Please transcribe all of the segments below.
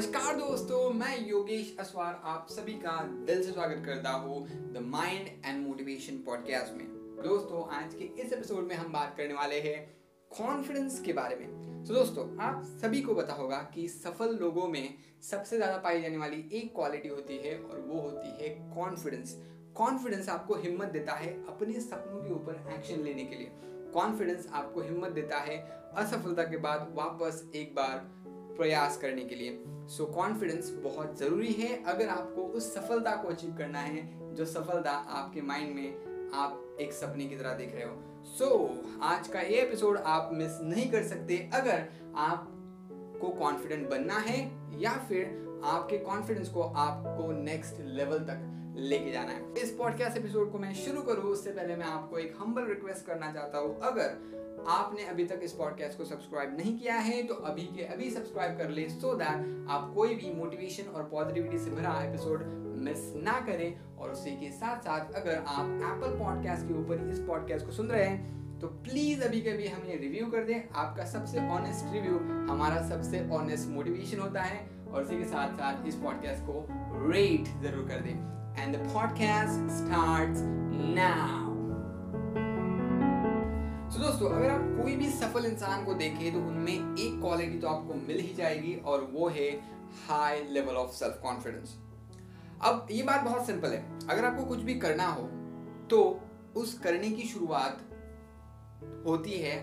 नमस्कार दोस्तों, मैं योगेश असवार, आप सभी का दिल से स्वागत करता हूँ the mind and motivation podcast में। दोस्तों, आज के इस एपिसोड में हम बात करने वाले हैं कॉन्फिडेंस के बारे में। तो दोस्तों, आप सभी को पता होगा कि सफल लोगों में सबसे ज़्यादा पाई जाने वाली एक क्वालिटी होती है और वो होती है कॉन्फिडेंस कॉन्फिडेंस आपको हिम्मत देता है अपने सपनों के ऊपर एक्शन लेने के लिए। कॉन्फिडेंस आपको हिम्मत देता है असफलता के बाद वापस एक बार प्रयास करने के लिए। सो so, कॉन्फिडेंस बहुत ज़रूरी है अगर आपको उस सफलता को अचीव करना है जो सफलता आपके माइंड में आप एक सपने की तरह देख रहे हो। सो so, आज का ये एपिसोड आप मिस नहीं कर सकते। अगर आपको कॉन्फिडेंट बनना है या फिर आपके कॉन्फिडेंस को आपको नेक्स्ट लेवल तक लेके जाना है। इस पॉडकास्ट एपिसोड को मैं शुरू करूँ। उससे पहले मैं आपको एक हम्बल रिक्वेस्ट करना चाहता हूँ। अगर आपने अभी तक इस पॉडकास्ट को सब्सक्राइब नहीं किया है तो अभी के अभी सब्सक्राइब कर ले सो दैट आप कोई भी मोटिवेशन और पॉजिटिविटी से भरा एपिसोड मिस ना करें। और उसी के साथ साथ अगर आप एप्पल पॉडकास्ट के ऊपर इस पॉडकास्ट को सुन रहे हैं तो प्लीज़ अभी कभी हमें रिव्यू कर दें। आपका सबसे ऑनेस्ट रिव्यू हमारा सबसे ऑनेस्ट मोटिवेशन होता है। और उसी के साथ साथ इस पॉडकास्ट को रेट ज़रूर कर दें। And the podcast starts now दोस्तों, अगर आप कोई भी सफल इंसान को देखें तो उनमें एक क्वालिटी तो आपको मिल ही जाएगी और वो है high level of self confidence अब ये बात बहुत सिंपल है। अगर आपको कुछ भी करना हो तो उस करने की शुरुआत होती है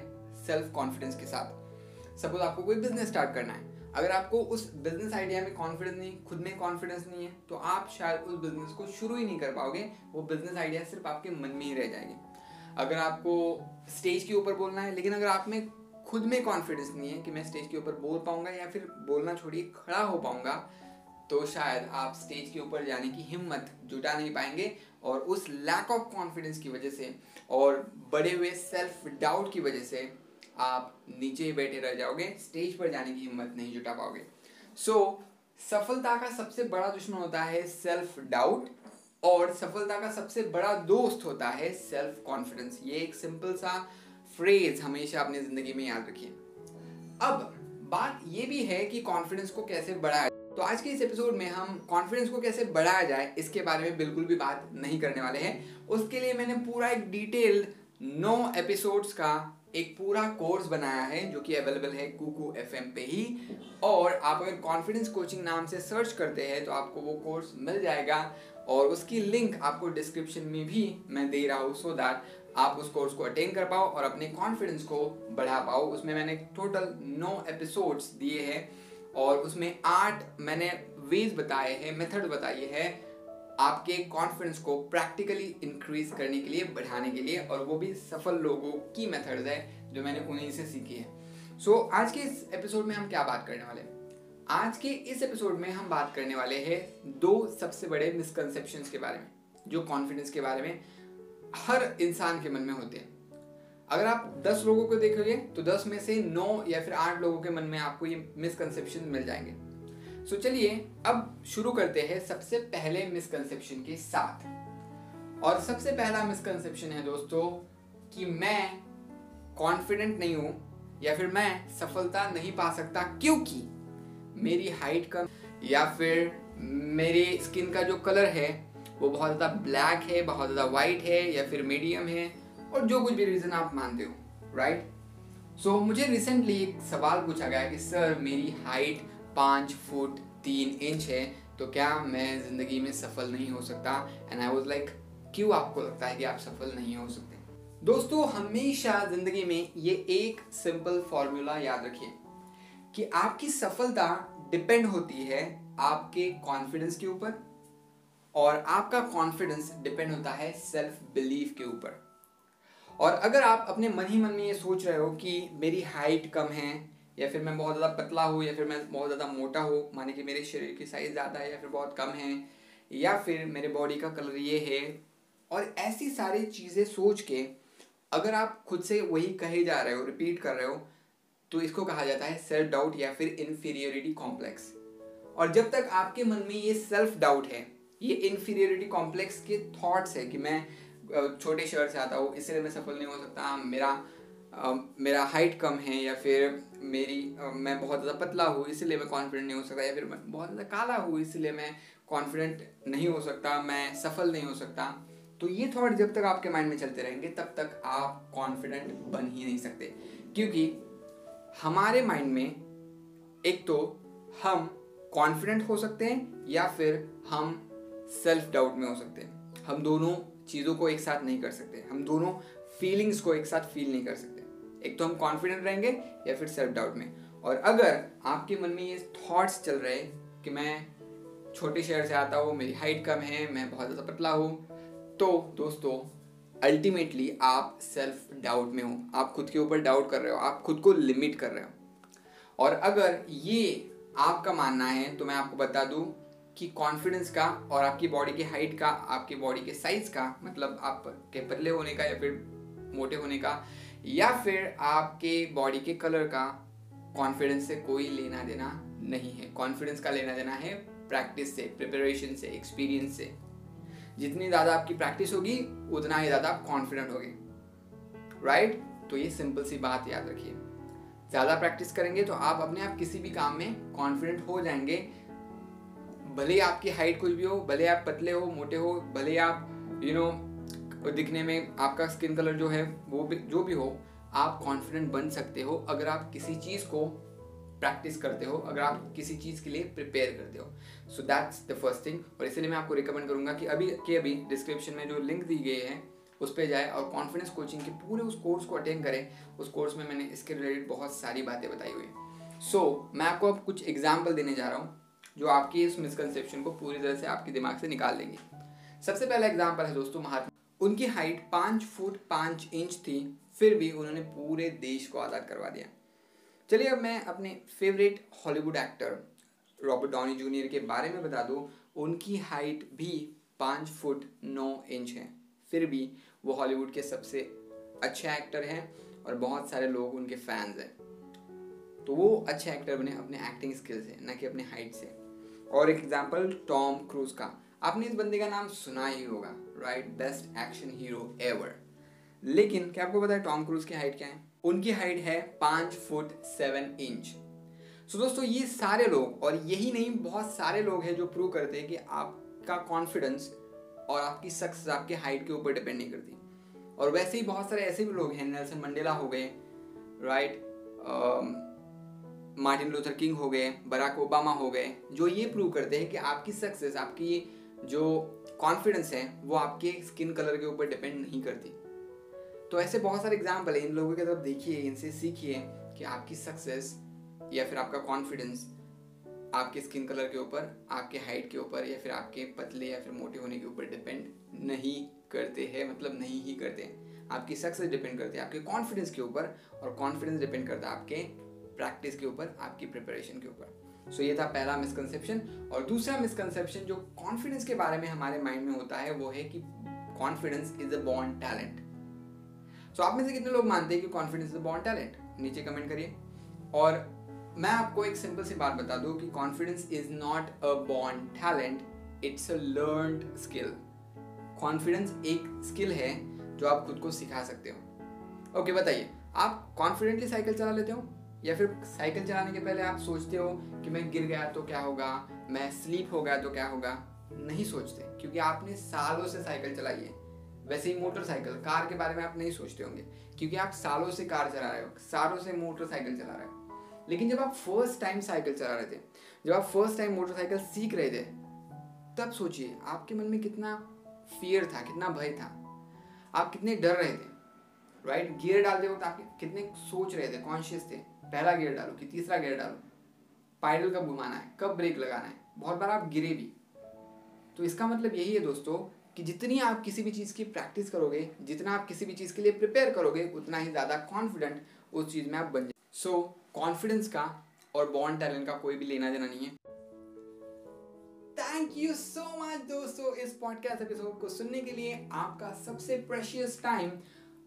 सेल्फ कॉन्फिडेंस के साथ। सपोज़ आपको कोई बिज़नेस स्टार्ट करना है। अगर आपको उस बिज़नेस आइडिया में कॉन्फिडेंस नहीं, खुद में कॉन्फिडेंस नहीं है तो आप शायद उस बिज़नेस को शुरू ही नहीं कर पाओगे। वो बिज़नेस आइडिया सिर्फ़ आपके मन में ही रह जाएँगे। अगर आपको स्टेज के ऊपर बोलना है लेकिन अगर आप में खुद में कॉन्फिडेंस नहीं है कि मैं स्टेज के ऊपर बोल पाऊँगा या फिर बोलना छोड़िए खड़ा हो पाऊँगा तो शायद आप स्टेज के ऊपर जाने की हिम्मत जुटा नहीं पाएँगे और उस लैक ऑफ़ कॉन्फिडेंस की वजह से और बड़े हुए सेल्फ डाउट की वजह से आप नीचे ही बैठे रह जाओगे स्टेज पर जाने की हिम्मत नहीं जुटा पाओगे। सो so, सफलता का सबसे बड़ा दुश्मन होता है सेल्फ डाउट और सफलता का सबसे बड़ा दोस्त होता है सेल्फ कॉन्फिडेंस ये एक सिंपल सा फ्रेज हमेशा अपनी ज़िंदगी में याद रखिए। अब बात ये भी है कि कॉन्फिडेंस को कैसे बढ़ाया तो आज के इस एपिसोड में हम कॉन्फिडेंस को कैसे बढ़ाया जाए, इसके बारे में बिल्कुल भी बात नहीं करने वाले हैं। उसके लिए मैंने पूरा एक डिटेल्ड नौ एपिसोड्स का एक पूरा कोर्स बनाया है, जो कि अवेलेबल है कुकू एफ़ पे ही। और आप अगर कॉन्फिडेंस कोचिंग नाम से सर्च करते हैं तो आपको वो कोर्स मिल जाएगा। और उसकी लिंक आपको डिस्क्रिप्शन में भी मैं दे रहा हूँ सो दैट आप उस कोर्स को अटेंड कर पाओ और अपने कॉन्फिडेंस को बढ़ा पाओ। उसमें मैंने टोटल नौ एपिसोड्स दिए हैं और उसमें आठ मैंने वेज बताए हैं मेथड बताइए हैं। आपके कॉन्फिडेंस को प्रैक्टिकली इंक्रीज करने के लिए बढ़ाने के लिए और वो भी सफल लोगों की मेथड्स है जो मैंने उन्हीं से सीखी है। सो so, आज के इस एपिसोड में हम क्या बात करने वाले हैं? आज के इस एपिसोड में हम बात करने वाले हैं दो सबसे बड़े मिसकनसेप्शन के बारे में जो कॉन्फिडेंस के बारे में हर इंसान के मन में होते हैं। अगर आप दस लोगों को देखोगे तो दस में से नौ या फिर आठ लोगों के मन में आपको ये मिसकंसेप्शन मिल जाएँगे। सो so, चलिए अब शुरू करते हैं सबसे पहले मिसकंसेप्शन के साथ। और सबसे पहला मिसकंसेप्शन है दोस्तों कि मैं कॉन्फिडेंट नहीं हूँ या फिर मैं सफलता नहीं पा सकता क्योंकि मेरी हाइट कम या फिर मेरे स्किन का जो कलर है वो बहुत ज़्यादा ब्लैक है बहुत ज़्यादा वाइट है या फिर मीडियम है और जो कुछ भी रीज़न आप मानते हो राइट सो मुझे रिसेंटली एक सवाल पूछा गया कि सर मेरी हाइट पाँच फुट तीन इंच है तो क्या मैं ज़िंदगी में सफल नहीं हो सकता? एंड आई वॉज़ लाइक क्यों आपको लगता है कि आप सफल नहीं हो सकते? दोस्तों, हमेशा ज़िंदगी में ये एक सिंपल फॉर्मूला याद रखिए कि आपकी सफलता डिपेंड होती है आपके कॉन्फिडेंस के ऊपर और आपका कॉन्फिडेंस डिपेंड होता है सेल्फ बिलीफ के ऊपर। और अगर आप अपने मन ही मन में ये सोच रहे हो कि मेरी हाइट कम है या फिर मैं बहुत ज़्यादा पतला हूँ, या फिर मैं बहुत ज़्यादा मोटा हूँ, माने कि मेरे शरीर की साइज़ ज़्यादा है या फिर बहुत कम है, या फिर मेरे बॉडी का कलर ये है। और ऐसी सारी चीज़ें सोच के अगर आप खुद से वही कहे जा रहे हो रिपीट कर रहे हो तो इसको कहा जाता है सेल्फ डाउट या फिर इन्फीरियोरिटी कॉम्प्लेक्स और जब तक आपके मन में ये सेल्फ डाउट है, ये इन्फीरियोरिटी कॉम्प्लेक्स के थॉट्स है कि मैं छोटे शहर से आता हूँ इसलिए मैं सफल नहीं हो सकता, मेरा मेरा हाइट कम है या फिर मेरी मैं बहुत ज़्यादा पतला हूँ, इसीलिए मैं कॉन्फिडेंट नहीं हो सकता, या फिर मैं बहुत ज़्यादा काला हूँ, इसलिए मैं कॉन्फिडेंट नहीं हो सकता, मैं सफल नहीं हो सकता। तो ये थॉट जब तक आपके माइंड में चलते रहेंगे, तब तक आप कॉन्फिडेंट बन ही नहीं सकते। क्योंकि हमारे माइंड में एक तो हम कॉन्फिडेंट हो सकते हैं, या फिर हम सेल्फ डाउट में हो सकते हैं। हम दोनों चीज़ों को एक साथ नहीं कर सकते, हम दोनों फीलिंग्स को एक साथ फील नहीं कर सकते। एक तो हम कॉन्फिडेंट रहेंगे या फिर सेल्फ डाउट में। और अगर आपके मन में ये थॉट्स चल रहे कि मैं छोटे शहर से आता हूँ, मेरी हाइट कम है, मैं बहुत ज़्यादा पतला हूँ तो दोस्तों अल्टीमेटली आप सेल्फ डाउट में हो। आप खुद के ऊपर डाउट कर रहे हो, आप खुद को लिमिट कर रहे हो। और अगर ये आपका मानना है तो मैं आपको बता दूँ कि कॉन्फिडेंस का और आपकी बॉडी की हाइट का, आपकी बॉडी के साइज़ का मतलब आपके पतले होने का या फिर मोटे होने का या फिर आपके बॉडी के कलर का कॉन्फिडेंस से कोई लेना देना नहीं है। कॉन्फिडेंस का लेना देना है प्रैक्टिस से प्रिपरेशन से एक्सपीरियंस से। जितनी ज़्यादा आपकी प्रैक्टिस होगी उतना ही ज़्यादा आप कॉन्फिडेंट होगे। राइट तो ये सिंपल सी बात याद रखिए। ज़्यादा प्रैक्टिस करेंगे तो आप अपने आप किसी भी काम में कॉन्फिडेंट हो जाएँगे। भले आपकी हाइट कुछ भी हो भले आप पतले हो मोटे हो भले आप यू you नो know, दिखने में आपका स्किन कलर जो है वो भी जो भी हो आप कॉन्फिडेंट बन सकते हो अगर आप किसी चीज़ को प्रैक्टिस करते हो अगर आप किसी चीज़ के लिए प्रिपेयर करते हो। So that's the first thing और इसलिए मैं आपको रिकमेंड करूँगा कि अभी के अभी डिस्क्रिप्शन में जो लिंक दी गई है उस पर जाए और कॉन्फिडेंस कोचिंग के पूरे उस कोर्स को अटेंड करें। उस कोर्स में मैंने इसके रिलेटेड बहुत सारी बातें बताई हुई सो so, मैं आपको अब कुछ एग्ज़ाम्पल देने जा रहा हूँ जो आपकी इस मिसकनसेप्शन को पूरी तरह से आपके दिमाग से निकाल देंगे। सबसे पहला एग्ज़ाम्पल है दोस्तों महात्मा उनकी हाइट पाँच फुट पाँच इंच थी, फिर भी उन्होंने पूरे देश को आज़ाद करवा दिया। चलिए अब मैं अपने favourite Hollywood actor Robert Downey Junior के बारे में बता दूँ। उनकी हाइट भी पाँच फुट नौ इंच है, फिर भी वो हॉलीवुड के सबसे अच्छे एक्टर हैं और बहुत सारे लोग उनके फैंस हैं। तो वो अच्छे एक्टर बने अपने एक्टिंग स्किल से, ना कि अपने हाइट से। और एग्ज़ाम्पल टॉम क्रूज का। आपने इस बंदे का नाम सुना ही होगा right best action hero ever लेकिन क्या आपको पता है टॉम क्रूज की हाइट क्या है? उनकी हाइट है पाँच फुट सेवन इंच सो दोस्तों, ये सारे लोग, और यही नहीं, बहुत सारे लोग हैं जो प्रूव करते हैं कि आपका कॉन्फिडेंस और आपकी सक्सेस आपके हाइट के ऊपर डिपेंड नहीं करती. और वैसे ही बहुत सारे ऐसे भी लोग हैं नेल्सन मंडेला हो गए राइट मार्टिन लूथर किंग हो गए बराक ओबामा हो गए, जो ये प्रूव करते हैं कि आपकी सक्सेस आपकी जो कॉन्फिडेंस है, वो आपके स्किन कलर के ऊपर डिपेंड नहीं करती। तो ऐसे बहुत सारे एग्ज़ाम्पल है, इन लोगों की तरफ़ देखिए, इनसे सीखिए कि आपकी सक्सेस या फिर आपका कॉन्फिडेंस आपके स्किन कलर के ऊपर, आपके हाइट के ऊपर या फिर आपके पतले या फिर मोटे होने के ऊपर डिपेंड नहीं करते हैं मतलब नहीं ही करते हैं। आपकी सक्सेस डिपेंड करते हैं, आपके कॉन्फिडेंस के ऊपर और कॉन्फिडेंस डिपेंड करता है आपके प्रैक्टिस के ऊपर, आपकी प्रिपरेशन के ऊपर। सो ये था पहला मिसकंसेप्शन और दूसरा मिसकनसेप्शन जो कॉन्फिडेंस के बारे में हमारे माइंड में होता है वो है कि कॉन्फिडेंस इज़ अ बॉन्ड टैलेंट सो आप में से कितने लोग मानते हैं कि कॉन्फिडेंस इज़ अ बॉन्ड टैलेंट नीचे कमेंट करिए. और मैं आपको एक सिंपल सी बात बता दूँ कि confidence is not a bond talent it's a learned skill confidence एक स्किल है जो आप खुद को सिखा सकते हो. ओके okay, बताइए. आप कॉन्फिडेंटली साइकिल चला लेते हो? या फिर साइकिल चलाने के पहले आप सोचते हो कि मैं गिर गया तो क्या होगा? मैं स्लीप हो गया तो क्या होगा? नहीं सोचते, क्योंकि आपने सालों से साइकिल चलाई है। वैसे ही मोटरसाइकिल, कार के बारे में आप नहीं सोचते होंगे, क्योंकि आप सालों से कार चला रहे हो, सालों से मोटरसाइकिल चला रहे हो। लेकिन जब आप फ़र्स्ट टाइम साइकिल चला रहे थे, जब आप फ़र्स्ट टाइम मोटरसाइकिल सीख रहे थे, तब सोचिए, आपके मन में कितना फियर था, कितना भय था। आप कितने डर रहे थे राइट गियर डालते वक्त आप कितने सोच रहे थे कॉन्शियस थे। पहला गियर डालो कि तीसरा गियर डालो। पाइडल कब घुमाना है? कब ब्रेक लगाना है? बहुत बार आप गिरे भी। तो इसका मतलब यही है दोस्तों कि जितनी आप किसी भी चीज़ की प्रैक्टिस करोगे, जितना आप किसी भी चीज़ के लिए प्रिपेयर करोगे, उतना ही ज़्यादा कॉन्फिडेंट उस चीज़ में आप बन जाए सो कॉन्फिडेंस का और बॉन्ड टैलेंट का कोई भी लेना देना नहीं है। थैंक यू सो मच दोस्तों इस पॉडकास्ट एपिसोड को सुनने के लिए आपका सबसे प्रेशियस टाइम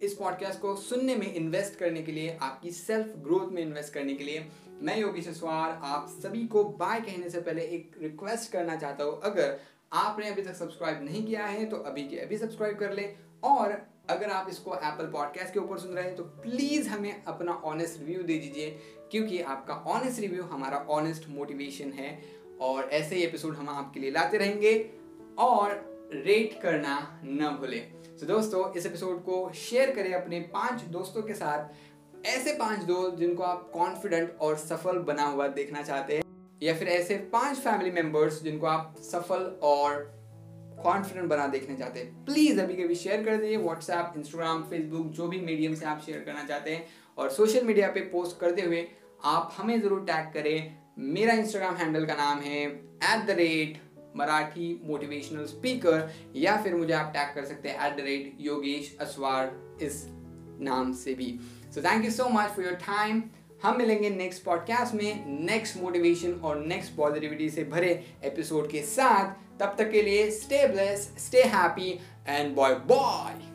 इस पॉडकास्ट को सुनने में इन्वेस्ट करने के लिए, आपकी सेल्फ ग्रोथ में इन्वेस्ट करने के लिए, मैं योगी ससवार, आप सभी को बाय कहने से पहले एक रिक्वेस्ट करना चाहता हूँ। अगर आपने अभी तक सब्सक्राइब नहीं किया है तो अभी के अभी सब्सक्राइब कर ले। और अगर आप इसको एप्पल पॉडकास्ट के ऊपर सुन रहे हैं तो प्लीज़ हमें अपना ऑनेस्ट रिव्यू दे दीजिए, क्योंकि आपका ऑनेस्ट रिव्यू हमारा ऑनेस्ट मोटिवेशन है। और ऐसे ही एपिसोड हम आपके लिए लाते रहेंगे। और रेट करना न भूलें। तो दोस्तों, इस एपिसोड को शेयर करें अपने पाँच दोस्तों के साथ। ऐसे पाँच दोस्त जिनको आप कॉन्फिडेंट और सफल बना हुआ देखना चाहते हैं, या फिर ऐसे पाँच फैमिली मेंबर्स जिनको आप सफल और कॉन्फिडेंट बना देखना चाहते हैं। प्लीज़ अभी कभी शेयर कर दीजिए व्हाट्सएप इंस्टाग्राम फेसबुक जो भी मीडियम से आप शेयर करना चाहते हैं। और सोशल मीडिया पे पोस्ट करते हुए आप हमें ज़रूर टैग करें। मेरा इंस्टाग्राम हैंडल का नाम है at the rate Marathi motivational speaker या फिर मुझे आप टैग कर सकते हैं at the rate Yogesh Aswar इस नाम से भी। So thank you so much for your time हम मिलेंगे नेक्स्ट पॉडकास्ट में नेक्स्ट मोटिवेशन और नेक्स्ट पॉजिटिविटी से भरे एपिसोड के साथ। तब तक के लिए stay bless stay happy and bye bye